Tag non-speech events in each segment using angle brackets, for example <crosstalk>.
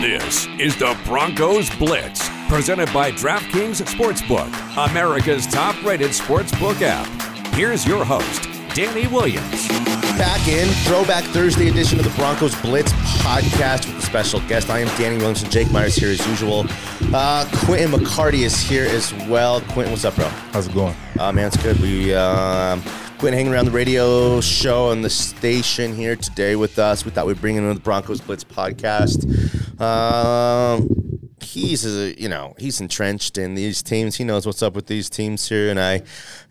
This is the Broncos Blitz, presented by DraftKings Sportsbook, America's top rated sportsbook app. Here's your host, Danny Williams. Back in Throwback Thursday edition of the Broncos Blitz podcast with a special guest. I am Danny Williamson. Jake Myers here as usual. Uh, Quentin McCarty is here as well. Quentin, what's up, bro? How's it going? Uh, man, it's good. We um, Quentin hanging around the radio show on the station here today with us. We thought we'd bring in the Broncos Blitz podcast. Um, he's uh, you know he's entrenched in these teams. He knows what's up with these teams here, and I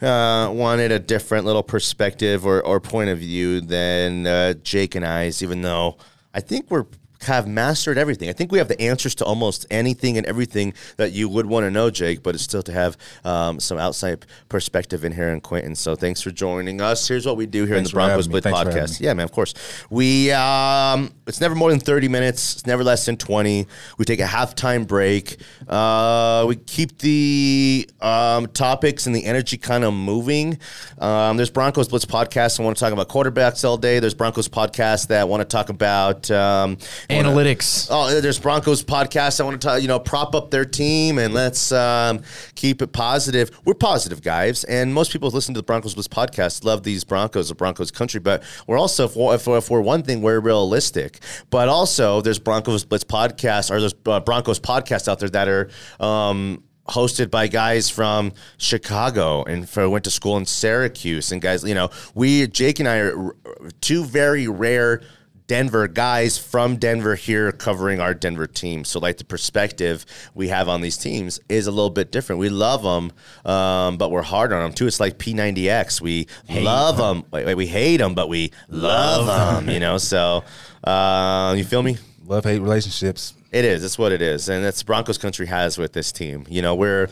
uh, wanted a different little perspective or, or point of view than uh, Jake and I's. Even though I think we're have mastered everything. I think we have the answers to almost anything and everything that you would want to know, Jake. But it's still to have um, some outside perspective in here, and Quentin. So thanks for joining us. Here's what we do here Thanks in the Broncos. Blitz Thanks for having podcast. Yeah, man, of course. We um, it's never more than thirty minutes. It's never less than twenty. We take a halftime break. Uh, we keep the um, topics and the energy kind of moving. Um, there's Broncos Blitz podcast. I want to talk about quarterbacks all day. There's Broncos podcast that want to talk about wanna- Analytics. Oh, there's Broncos podcast. I want to, you know, prop up their team and let's um, keep it positive. We're positive guys, and most people who listen to the Broncos Blitz podcast love these Broncos, the Broncos country. But we're also, if we're, if we're, if we're one thing, we're realistic. But also, there's Broncos Blitz podcast, or there's uh, Broncos podcasts out there that are. Um, hosted by guys from Chicago and for, went to school in Syracuse and guys, you know, we Jake and I are two very rare Denver guys from Denver here covering our Denver team. So, like the perspective we have on these teams is a little bit different. We love them, um, but we're hard on them too. It's like P90X. We love them. Wait, wait, we hate them, but we love them. You know, so uh, you feel me? Love hate relationships. It is. It's what it is, and that's Broncos country has with this team. You know, we're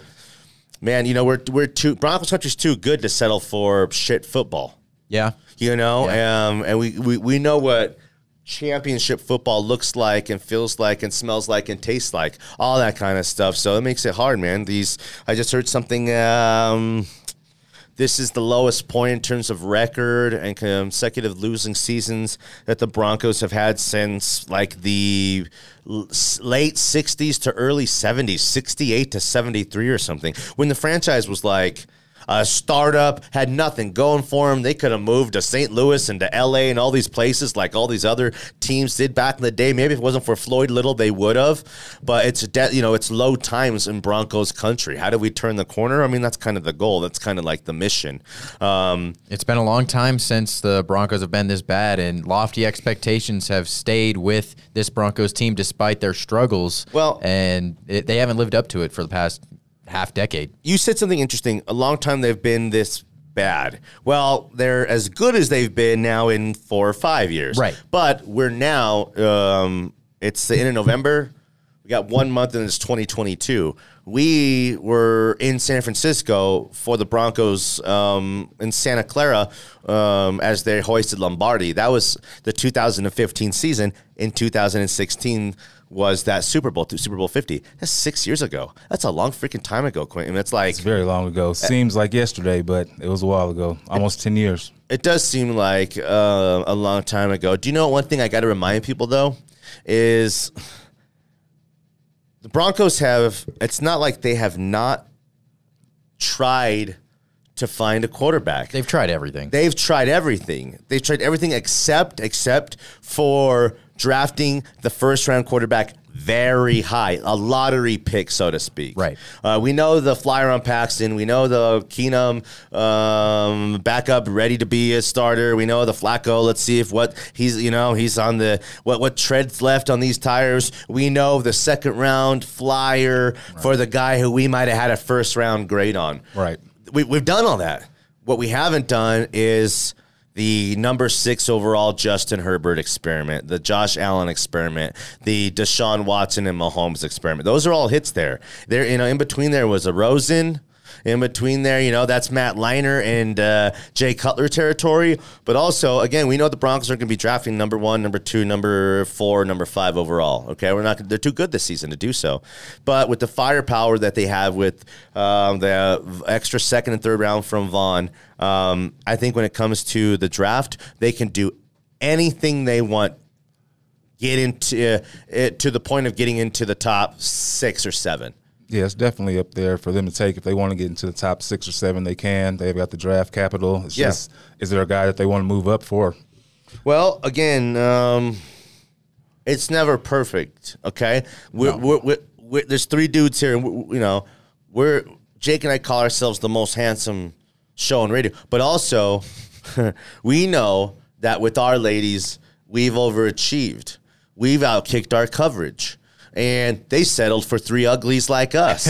man. You know, we're we're too Broncos country's too good to settle for shit football. Yeah. You know, um, and we, we we know what championship football looks like and feels like and smells like and tastes like all that kind of stuff. So it makes it hard, man. These I just heard something. Um, this is the lowest point in terms of record and consecutive losing seasons that the Broncos have had since like the late 60s to early 70s, 68 to 73 or something. When the franchise was like a startup, had nothing going for them. They could have moved to St. Louis and to LA and all these places like all these other teams did back in the day. Maybe if it wasn't for Floyd Little, they would have. But it's de- you know it's low times in Broncos country. How do we turn the corner? I mean, that's kind of the goal. That's kind of like the mission. Um, It's been a long time since the Broncos have been this bad, and lofty expectations have stayed with this Broncos team despite their struggles. Well- and it, they haven't lived up to it for the past half decade. you said something interesting. A long time they've been this bad. Well, they're as good as they've been now in four or five years. Right. But we're now, um, it's the end of November. We got one month and it's 2022. We were in San Francisco for the Broncos um, in Santa Clara um, as they hoisted Lombardi. That was the 2015 season. In 2016 was that Super Bowl, to Super Bowl 50. That's six years ago. That's a long freaking time ago, Quentin. It's like It's very long ago. Seems like yesterday, but it was a while ago. Almost ten years. It does seem like uh, a long time ago. Do you know one thing I got to remind people though is the Broncos have. It's not like they have not tried to find a quarterback. They've tried everything. They've tried everything. They've tried everything except except for drafting the first round quarterback very high, a lottery pick, so to speak. Right. Uh, we know the flyer on Paxton. We know the Keenum um, backup ready to be a starter. We know the Flacco. Let's see if what he's you know he's on the what what treads left on these tires. We know the second round flyer for the guy who we might have had a first round grade on Right. we, we've done all that. What we haven't done is the number six overall Justin Herbert experiment, the Josh Allen experiment, the Deshaun Watson and Mahomes experiment. Those are all hits there. There, you know, in between there was a Rosen. In between there, you know, that's Matt Leinart and uh, Jay Cutler territory. But also, again, we know the Broncos are going to be drafting number one, number two, number four, number five overall. Okay, we're not. They're too good this season to do so. But with the firepower that they have with um, the extra second and third round from Vaughn, um, I think when it comes to the draft, they can do anything they want get into uh, to the point of getting into the top six or seven. Yeah, it's definitely up there for them to take. If they want to get into the top six or seven, they can. They've got the draft capital. It's Yeah. just, is there a guy that they want to move up for? Well, again, um, it's never perfect. Okay, we're, we're, we're, we're, there's three dudes here, and you know, we're Jake and I call ourselves the most handsome show on radio, but also <laughs> we know that with our ladies, we've overachieved. We've outkicked our coverage. And they settled for three uglies like us.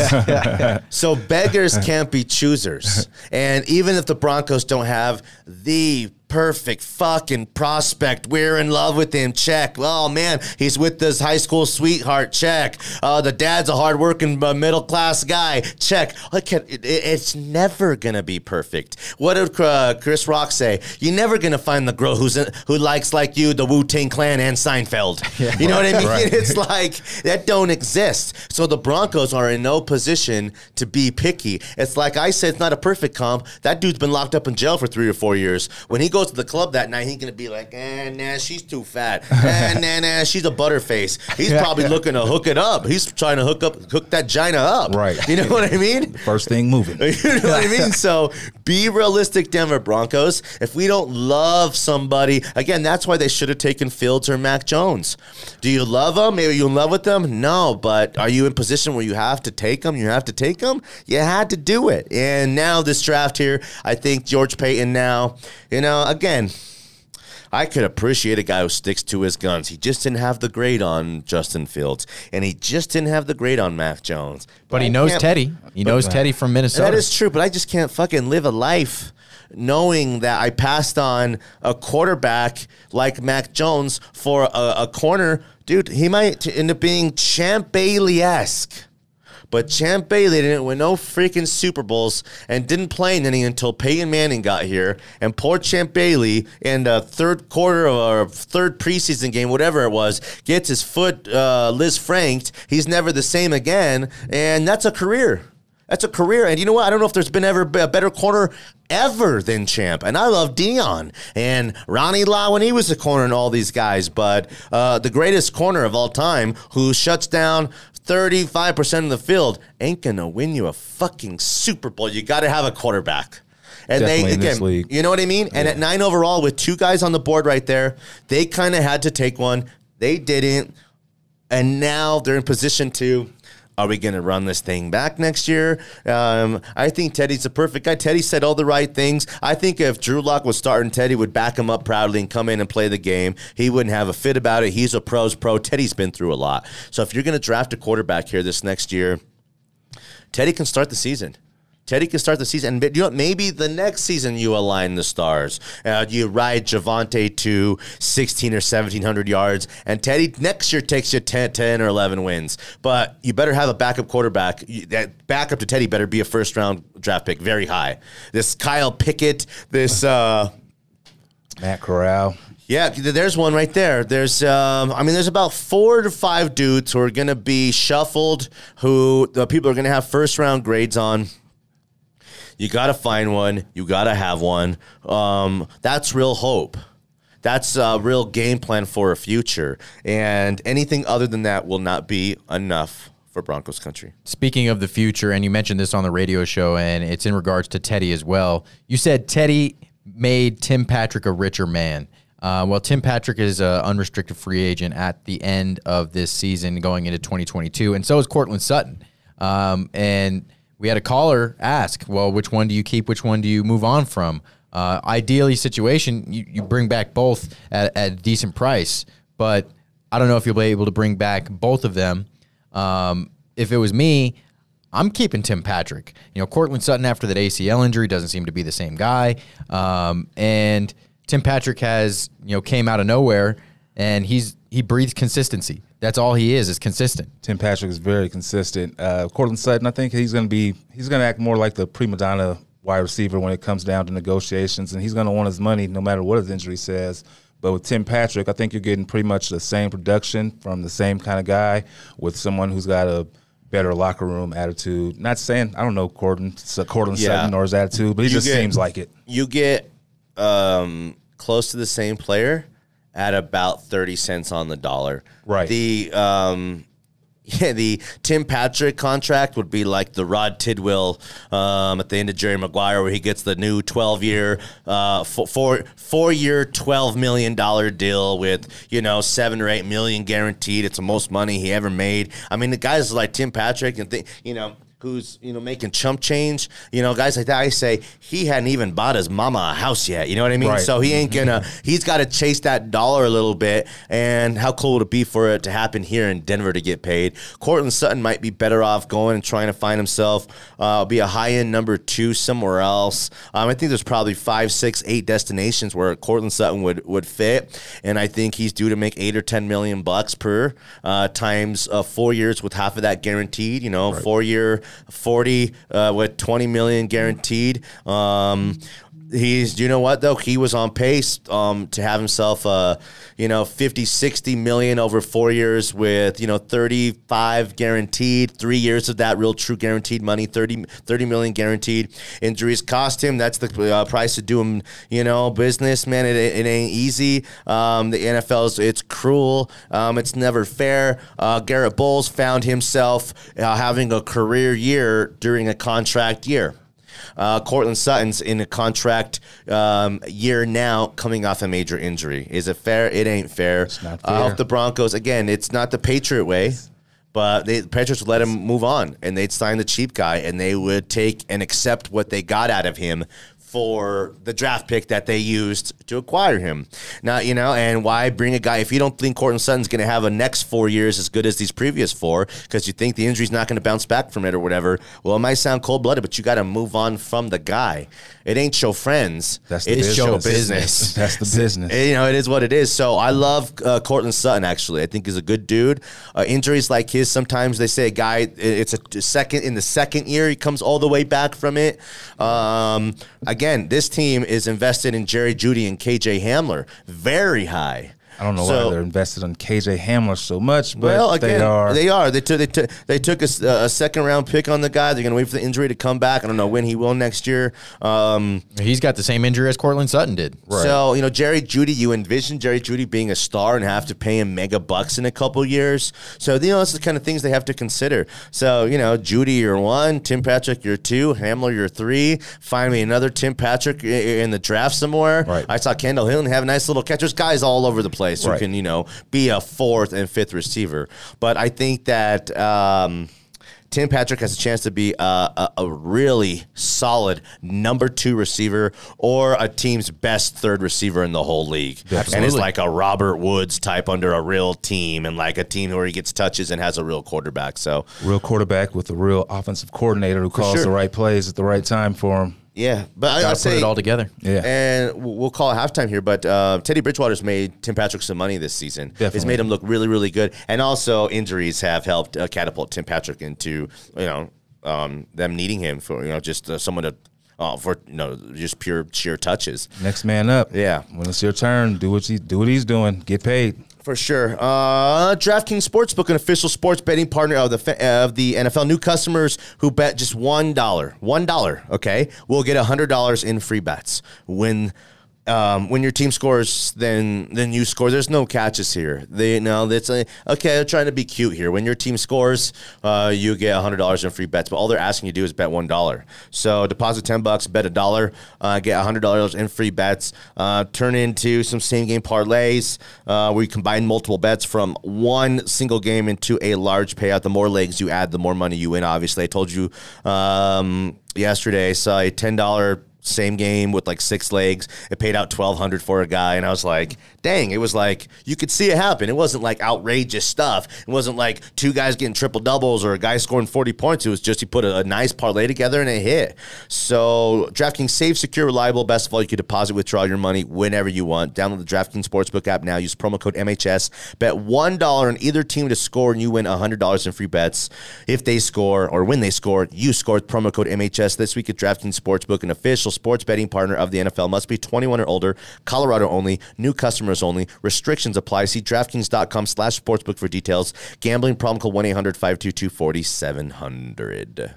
<laughs> so beggars can't be choosers. And even if the Broncos don't have the perfect fucking prospect, we're in love with him. Check. Oh man, he's with this high school sweetheart. Check. Uh, the dad's a hardworking uh, middle class guy. Check. I can't- it- it- it's never gonna be perfect. What did uh, Chris Rock say? You're never gonna find the girl who's who likes like you the Wu Tang Clan and Seinfeld. <laughs> you know what I mean? It's like that don't exist. So the Broncos are in no position to be picky. It's like I said, it's not a perfect comp. That dude's been locked up in jail for three or four years. When he goes to the club that night, he's gonna be like, eh, nah, she's too fat. Eh, <laughs> nah, nah, she's a butterface. He's probably looking to hook it up. He's trying to hook up, hook that gina up. Right. You know what I mean? First thing moving. <laughs> You know what I mean? So be realistic, Denver Broncos. If we don't love somebody, again, that's why they should have taken Fields or Mac Jones. Do you love them? Maybe you're in love with them? No, but are you in position where you have to take them? You have to take them? You had to do it. And now this draft here, I think George Paton now, you know, again, I could appreciate a guy who sticks to his guns. He just didn't have the grade on Justin Fields, and he just didn't have the grade on Mac Jones. But he knows Teddy. He knows Teddy from Minnesota. that is true, but I just can't fucking live a life knowing that I passed on a quarterback like Mac Jones for a, a corner. Dude, he might end up being Champ Bailey esque. But Champ Bailey didn't win no freaking Super Bowls and didn't play in any until Peyton Manning got here. And poor Champ Bailey in the third quarter of or third preseason game, whatever it was, gets his foot uh, Liz franked. He's never the same again. And that's a career. That's a career. And you know what? I don't know if there's been ever a better corner ever than Champ. And I love Deion and Ronnie Lott when he was a corner and all these guys. But uh, the greatest corner of all time who shuts down 35% of the field ain't going to win you a fucking Super Bowl. You got to have a quarterback. And Definitely they again, you know what I mean? And at nine overall, with two guys on the board right there, they kind of had to take one. They didn't and now they're in position to. Are we going to run this thing back next year? Um, I think Teddy's the perfect guy. Teddy said all the right things. I think if Drew Lock was starting, Teddy would back him up proudly and come in and play the game. He wouldn't have a fit about it. He's a pro's pro. Teddy's been through a lot. So if you're going to draft a quarterback here this next year, Teddy can start the season. Teddy can start the season, and you know, maybe the next season you align the stars. Uh, you ride Javonte to 16 or 1700 yards, and Teddy next year takes you 10, 10 or 11 wins. But you better have a backup quarterback. That backup to Teddy better be a first round draft pick, very high. This Kyle Pickett, this. Uh, Matt Corral. yeah, there's one right there. There's, um, I mean, there's about four to five dudes who are going to be shuffled, who the people are going to have first round grades on. You got to find one. You got to have one. Um, that's real hope. That's a real game plan for a future. And anything other than that will not be enough for Broncos country. Speaking of the future, and you mentioned this on the radio show, and it's in regards to Teddy as well. You said Teddy made Tim Patrick a richer man. Uh, well, Tim Patrick is an unrestricted free agent at the end of this season going into 2022, and so is Courtland Sutton. Um, and we had a caller ask, well, which one do you keep? Which one do you move on from? Uh, ideally, situation, you, you bring back both at, at a decent price, but I don't know if you'll be able to bring back both of them. Um, if it was me, I'm keeping Tim Patrick. You know, Courtland Sutton after that ACL injury doesn't seem to be the same guy. Um, and Tim Patrick has, you know, came out of nowhere and he's he breathes consistency. That's all he is, is consistent. Tim Patrick is very consistent. Uh, Courtland Sutton, I think he's going to be he's going to act more like the prima donna wide receiver when it comes down to negotiations, and he's going to want his money no matter what his injury says. But with Tim Patrick, I think you're getting pretty much the same production from the same kind of guy with someone who's got a better locker room attitude. Not saying I don't know Courtland, Courtland Yeah. Sutton or his attitude, but he You just get- seems like it. you get um, close to the same player at about 30 cents on the dollar. Right. The um <laughs> yeah, the Tim Patrick contract would be like the Rod Tidwell um, at the end of Jerry Maguire, where he gets the new twelve year, uh, four four year, twelve million dollar deal with you know seven or eight million guaranteed. It's the most money he ever made. I mean, the guys like Tim Patrick and th- you know who's you know making chump change. You know, guys like that. I say he hadn't even bought his mama a house yet. You know what I mean? Right. So he ain't gonna. He's got to chase that dollar a little bit. And how cool would it be for it to happen here in Denver to get paid? Courtland Sutton might be better off going and trying to find himself uh, be a high end number two somewhere else. Um, I think there's probably five, six, eight destinations where Courtland Sutton would would fit, and I think he's due to make eight or ten million bucks per uh, times uh, four years with half of that guaranteed. You know, four year 40 uh, with 20 million guaranteed. Um, he's you know what though? He was on pace um, to have himself uh, you know 50 60 million over four years with you know 35 guaranteed three years of that real true guaranteed money 30, 30 million guaranteed injuries cost him. That's the uh, price do him, you know business man. It, it ain't easy. Um, the NFL's it's cruel. Um, it's never fair. Uh, Garett Bolles found himself uh, having a career year during a contract year uh, Courtland Sutton's in a contract um, year now, coming off a major injury. Is it fair? It ain't fair. It's not hope fair. the Broncos again. It's not the Patriot way, but they, the Patriots would let him move on, and they'd sign the cheap guy, and they would take and accept what they got out of him for the draft pick that they used to acquire him. Now, you know, and why bring a guy if you don't think Courtland Sutton's going to have a next four years as good as these previous four because you think the injury's not going to bounce back from it or whatever? Well, it might sound cold blooded, but you got to move on from the guy. It ain't show friends. That's the it's business. show business. <laughs> That's the <laughs> business. You know, it is what it is. So I love uh, Courtland Sutton. Actually, I think he's a good dude. Uh, injuries like his, sometimes they say a guy. It's a second in the second year he comes all the way back from it. Um, again, this team is invested in Jerry Jeudy and KJ Hamler very high. I don't know So- why they're invested in KJ Hamler so much, but well, again, they are. They are. They took. They took. They took a, s- a second round pick on the guy. They're going to wait for the injury to come back. I don't know when he will next year. Um, He's got the same injury as Courtland Sutton did. So you know, Jerry Jeudy, you envision Jerry Jeudy being a star and have to pay him mega bucks in a couple years. So you know, that's the kind of things they have to consider. So you know, Jeudy, you're one. Tim Patrick, you're two. Hamler, you're three. Find me another Tim Patrick in the draft somewhere. Right. I saw Kendall Hill and have a nice little catchers. Guys all over the place who Right. can you know be a fourth and fifth receiver. But I think that. Um, Tim Patrick has a chance to be a, a, a really solid number two receiver or a team's best third receiver in the whole league. And it's like a Robert Woods type under a real team and like a team where he gets touches and has a real quarterback. So, real quarterback with a real offensive coordinator who calls sure. the right plays at the right time for him. Yeah. But I, Got I'll to put say, it all together. Yeah. And we'll we'll call it halftime here, but uh, Teddy Bridgewater's made Tim Patrick some money this season. It's made him look really, really good. And also, injuries have helped uh, catapult Tim Patrick into, you know, um, them needing him for, you know, just uh, someone to, uh, for, you know, just pure sheer touches. Next man up. Yeah. When it's your turn, do what you do what he's doing. Get paid. For sure. Uh, DraftKings Sportsbook, an official sports betting partner of the of the NFL. New customers who bet just one dollar, one dollar, okay, will get hundred dollars in free bets when. Um, when your team scores, then then you score. There's no catches here. They know that's okay. They're trying to be cute here. When your team scores, uh, you get hundred dollars in free bets. But all they're asking you to do is bet one dollar. So deposit ten bucks, bet a dollar, uh, get hundred dollars in free bets. Uh, turn into some same game parlays uh, where you combine multiple bets from one single game into a large payout. The more legs you add, the more money you win. Obviously, I told you um, yesterday. I saw a ten dollar same game with like six legs. It paid out twelve hundred for a guy, and I was like, "Dang!" It was like you could see it happen. It wasn't like outrageous stuff. It wasn't like two guys getting triple doubles or a guy scoring forty points. It was just he put a, a nice parlay together and it hit. So DraftKings safe, secure, reliable. Best of all, you can deposit, withdraw your money whenever you want. Download the DraftKings Sportsbook app now. Use promo code MHS. Bet one dollar on either team to score, and you win hundred dollars in free bets. If they score or when they score, you score. Promo code MHS this week at DraftKings Sportsbook, an official sports betting partner of the NFL. Must be 21 or older. Colorado only. New customers only. Restrictions apply. See DraftKings.com slash sportsbook for details. Gambling problem call 1-800-522-4700.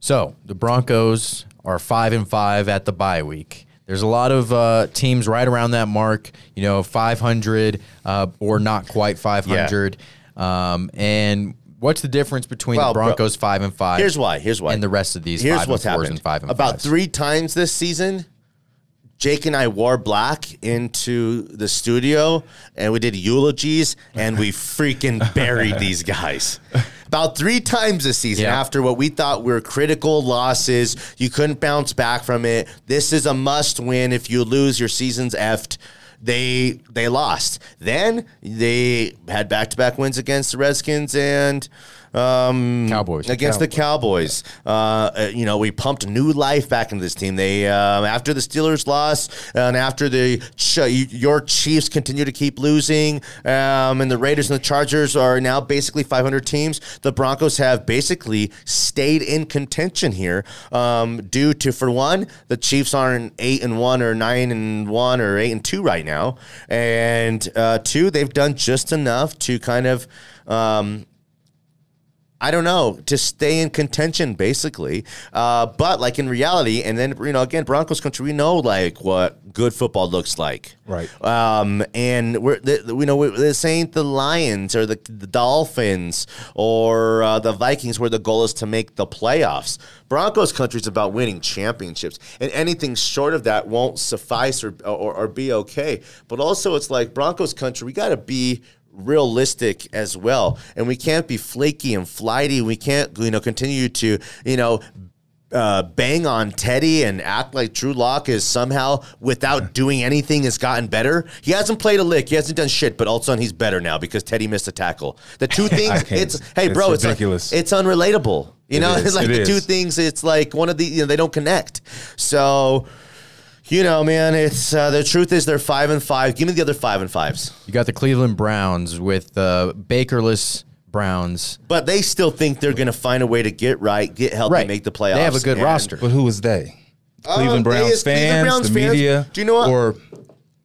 So the Broncos are five and five at the bye week. There's a lot of uh, teams right around that mark, you know, 500 uh, or not quite 500. Um, and what's the difference between Well, the bro- Broncos five and five? Here's why. Here's why. And the rest of these Here's five what's and happened. and five and About fives. three times this season, Jake and I wore black into the studio and we did eulogies and we freaking <laughs> buried these guys. About three times this season Yeah. after what we thought were critical losses. You couldn't bounce back from it. This is a must win. If you lose, your season's effed. They they lost. Then they had back to back wins against the Redskins and um, Cowboys. against the Cowboys. Uh, uh, you know, we pumped new life back into this team. They um, after the Steelers lost and after the Ch- your Chiefs continue to keep losing, um, and the Raiders and the Chargers are now basically 500 teams. The Broncos have basically stayed in contention here um, due to for one, the Chiefs aren't eight and one or nine and one or eight and two right now, and uh, two, they've done just enough to kind of. Um, I don't know to stay in contention, basically. Uh, but like in reality, and then you know, again, Broncos country, we know like what good football looks like, Right. Um, and we're the, we know this ain't the Lions or the, the Dolphins or uh, the Vikings, where the goal is to make the playoffs. Broncos country is about winning championships, and anything short of that won't suffice or or, or be okay. But also, it's like Broncos country, we got to be realistic as well and we can't be flaky and flighty we can't you know continue to you know uh, bang on Teddy and act like Drew Lock is somehow without doing anything has gotten better. He hasn't played a lick. He hasn't done shit, but all of a sudden he's better now because Teddy missed a tackle. The two <laughs> things, it's hey it's bro, it's ridiculous. Like, it's unrelatable. You It know, <laughs> is, it's like it the two things. It's like one of the you know they don't connect. So. You know, man, it's uh, the truth is they're five and five. Give me the other five and fives. You got the Cleveland Browns with uh, Bakerless Browns. But they still think they're going to find a way to get right, get healthy, Right. make the playoffs. They have a good And- roster. But who is they? Uh, Cleveland they Browns Cleveland fans, Browns the fans. media. Do you know what? Or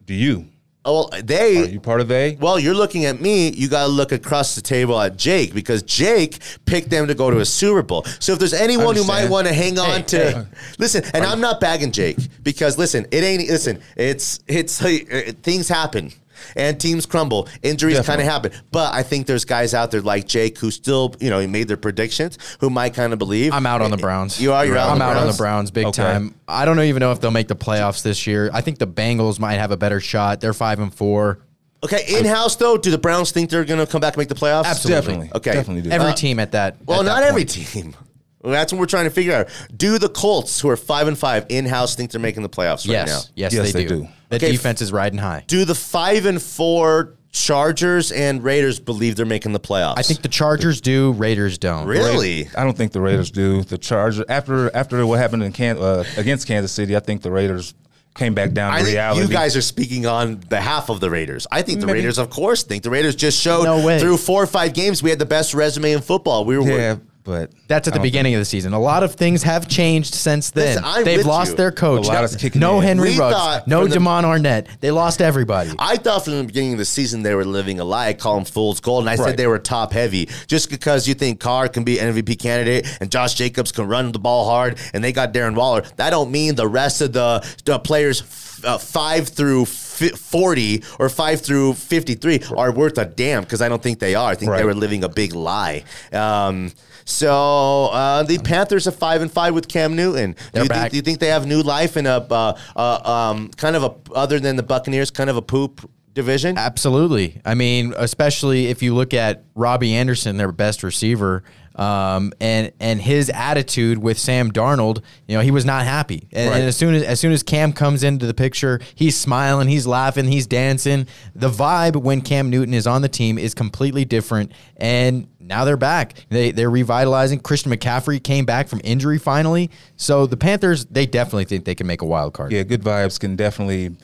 do you? Oh, well, they. Are you part of they? Well, you're looking at me. You got to look across the table at Jake because Jake picked them to go to a Super Bowl. So if there's anyone who might want to hang on Hey, to, hey. listen, and I'm not bagging Jake because listen, it ain't. Listen, it's it's uh, things happen. And teams crumble, injuries kind of happen, but I think there's guys out there like Jake who still, you know, he made their predictions, who might kind of believe. I'm out on the Browns. You are. You're out. I'm on the out on the Browns? Browns big Okay. time. I don't even know if they'll make the playoffs this year. I think the Bengals might have a better shot. They're five and four. Okay, in house though, do the Browns think they're going to come back and make the playoffs? Absolutely. Definitely. Okay. Definitely do. Every Uh, team at that. Well, at that not every team. Well, that's what we're trying to figure out. Do the Colts, who are five and five in house, think they're making the playoffs right Yes, now? yes, Yes, they, they do. do. The Okay, defense is riding high. Do the five and four Chargers and Raiders believe they're making the playoffs? I think the Chargers do. Raiders don't. really. I don't think the Raiders do. The Chargers after after what happened in Can, uh, against Kansas City, I think the Raiders came back down I to think reality. you guys are speaking on behalf of the Raiders. I think the Maybe. Raiders, of course, think the Raiders just showed No through four or five games we had the best resume in football. We were yeah, but that's at the beginning of the season. A lot of things have changed since then. Listen, They've lost you. their coach. no Henry Ruggs. No Damon the, Arnett. They lost everybody. I thought from the beginning of the season they were living a lie. I call them fool's gold, and I right. said they were top heavy just because you think Carr can be an MVP candidate and Josh Jacobs can run the ball hard, and they got Darren Waller. That don't mean the rest of the, the players uh, five through. Four 40 or 5 through 53 are worth a damn because I don't think they are. I think right. they were living a big lie. Um, so uh, the Panthers are 5 and 5 with Cam Newton. Do you, think, do you, think they have new life in a uh, uh, um, kind of a, other than the Buccaneers, kind of a poop? Division? Absolutely. I mean, especially if you look at Robbie Anderson, their best receiver, um, and and his attitude with Sam Darnold, you know, he was not happy. And, Right. and as soon as as soon as Cam comes into the picture, he's smiling, he's laughing, he's dancing. The vibe when Cam Newton is on the team is completely different. And now they're back. They they're revitalizing. Christian McCaffrey came back from injury finally. So the Panthers, they definitely think they can make a wild card. Yeah, good vibes can definitely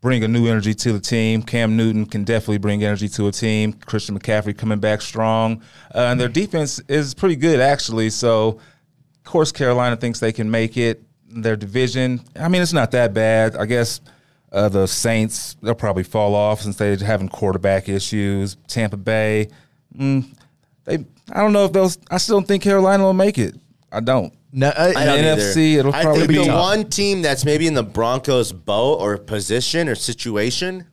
bring a new energy to the team. Cam Newton can definitely bring energy to a team. Christian McCaffrey coming back strong, uh, and their defense is pretty good actually. So, of course, Carolina thinks they can make it. Their division, I mean, it's not that bad. I guess uh, the Saints they'll probably fall off since they're having quarterback issues. Tampa Bay, mm, they I don't know if they'll. I still don't think Carolina will make it. I don't. No, uh, I don't In either. NFC, it'll I probably think be the tough. one team that's maybe in the Broncos' boat or position or situation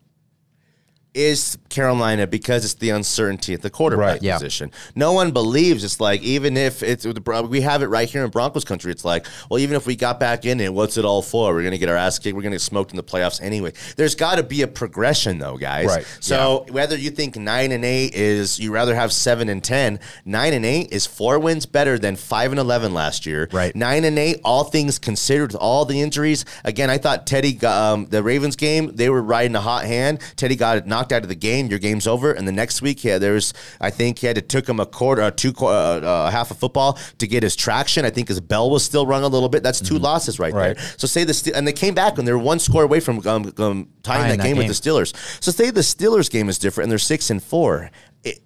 is Carolina because it's the uncertainty at the quarterback Right. Yeah. position. No one believes it's like even if it's we have it right here in Broncos country. It's like well, even if we got back in it, what's it all for? We're gonna get our ass kicked. We're gonna get smoked in the playoffs anyway. There's got to be a progression though, guys. Right. So whether you think nine and eight is you rather have seven and ten, nine and eight is four wins better than five and eleven last year. Right. Nine and eight, all things considered, with all the injuries. Again, I thought Teddy, got, um, the Ravens game, they were riding a hot hand. Teddy got knocked out of the game. Your game's over. And the next week, yeah, there's I think he had to took him a quarter, uh, two, uh, uh, half a football to get his traction. I think his bell was still rung a little bit. That's 2 losses right, Right. there. So say the Ste- and they came back and they were one score away from um, um, tying Tying that that game, game. with the Steelers. So say the Steelers game is different and they're six and four.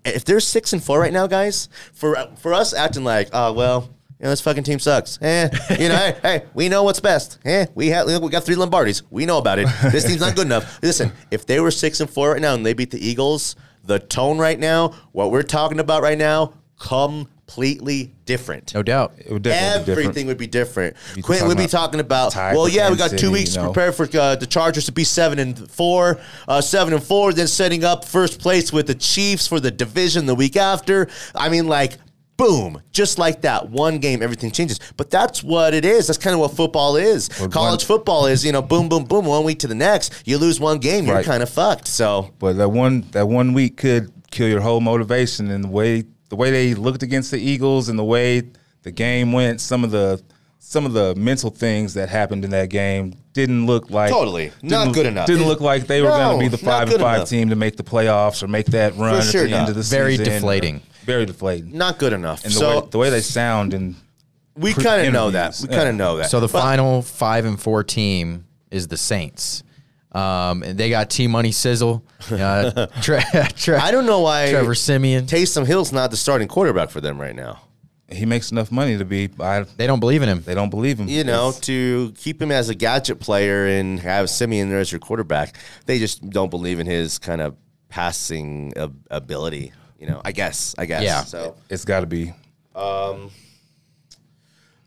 If they're six and four right now, guys, for for us acting like, oh well, you know, this fucking team sucks. Eh, you know, <laughs> hey, hey, we know what's best. Eh, we have we got three Lombardis. We know about it. This team's not good enough. <laughs> Listen, if they were six and four right now and they beat the Eagles, the tone right now, what we're talking about right now, completely different. no doubt. It would definitely Everything different. would be different. Be Quentin would be talking about, well, yeah, we got two City, weeks you to prepare for uh, the Chargers to be seven and four, uh, seven and four, then setting up first place with the Chiefs for the division the week after. I mean, like, boom, just like that, one game, everything changes. But that's what it is. That's kind of what football is. College football is, you know, boom, boom, boom, one week to the next. You lose one game, you're Right. kind of fucked. So. But that one that one week could kill your whole motivation and the way the way they looked against the Eagles and the way the game went, some of the some of the mental things that happened in that game didn't look like Totally. Not didn't- good enough. Didn't look like they were No, going to be the five good and five enough. team to make the playoffs or make that run at sure the end of the Very season. deflating. Very deflating. Not good enough. And the so way the way they sound and we kind of know that. We kind of Yeah. know that. So the But- final five and four team is the Saints. Um, and they got T Money Sizzle. Uh, <laughs> Tre- Tre- I don't know why Trevor Siemian. Taysom Hill's not the starting quarterback for them right now. he makes enough money to be. I, They don't believe in him. they don't believe him. You know, It's- to keep him as a gadget player and have Siemian there as your quarterback, they just don't believe in his kind of passing ab- ability. You know, I guess. I guess. Yeah. So it's got to be. Um,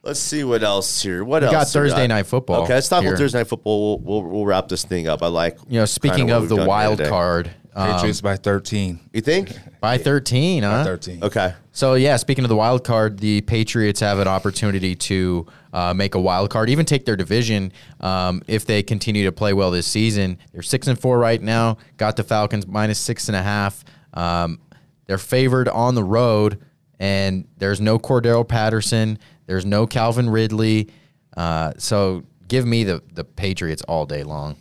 let's see what else here. What We else? got we Thursday night football Okay, let's talk here. about Thursday night football. We'll, we'll, we'll wrap this thing up. I like. You know, speaking kinda what of we've the wild today. card, um, Patriots by 13. You think? by 13, huh? 13. Okay. So yeah, speaking of the wild card, the Patriots have an opportunity to uh, make a wild card, even take their division um, if they continue to play well this season. They're six and four right now. Got the Falcons minus six and a half. Um, they're favored on the road, and there's no Cordero Patterson. There's no Calvin Ridley. Uh, so give me the the Patriots all day long.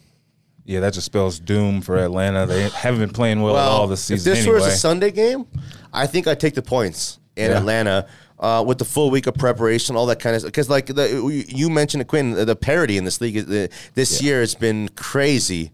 Yeah, that just spells doom for Atlanta. They haven't been playing well, at all this season If this anyway. was a Sunday game, I think I'd take the points in Yeah. Atlanta uh, with the full week of preparation, all that kind of stuff. Because, like the, you mentioned, Quinn, the parity in this league is- the, this year has been crazy.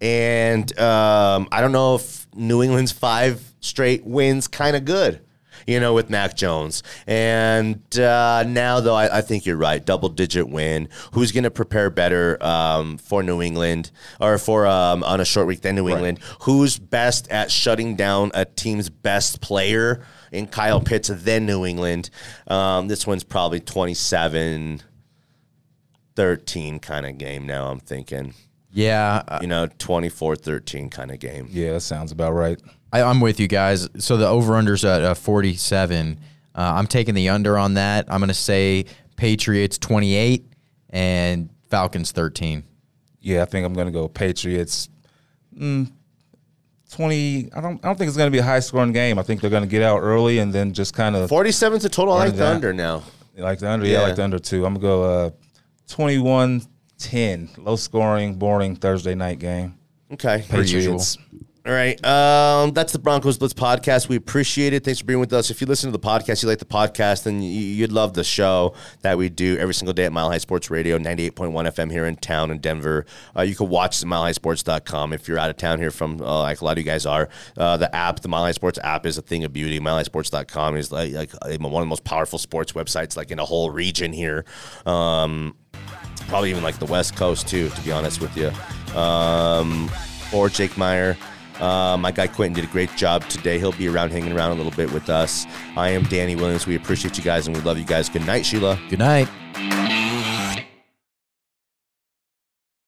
And um, I don't know if New England's five straight wins kind of good. You know, with Mac Jones. And uh, now, though, I, I think you're right. Double digit win. Who's going to prepare better um, for New England or for um, on a short week than New England? Who's best at shutting down a team's best player in Kyle Pitts than New England? Um, this one's probably 27 13 kind of game now, I'm thinking. Yeah, uh, You know, 24 13 kind of game. yeah, that sounds about right. I, I'm with you guys. So the over unders at uh, 47. Uh, I'm taking the under on that. I'm going to say Patriots 28 and Falcons 13. Yeah, I think I'm going to go Patriots. Mm, Twenty. I don't. I don't think it's going to be a high scoring game. I think they're going to get out early and then just kind of 47's a total. I like Under the under now. like the under. Yeah, Yeah. like the under two. I'm gonna go uh, 21-10. Low scoring, boring Thursday night game. Okay. Per usual. Patriots. All right. Um, that's the Broncos Blitz podcast. We appreciate it. Thanks for being with us. If you listen to the podcast, you like the podcast, then you, you'd love the show that we do every single day at Mile High Sports Radio, 98.1 FM here in town in Denver. Uh, you can watch us at milehighsports.com if you're out of town here from, uh, like a lot of you guys are. Uh, the app, the Mile High Sports app is a thing of beauty. Milehighsports.com is like, like uh, one of the most powerful sports websites like in a whole region here. Um, probably even like the West Coast too, to be honest with you. Um, or Jake Meyer. Uh, my guy Quentin did a great job today. He'll be around hanging around a little bit with us. I am Danny Williams. We appreciate you guys and we love you guys. Good night, Sheila. Good night.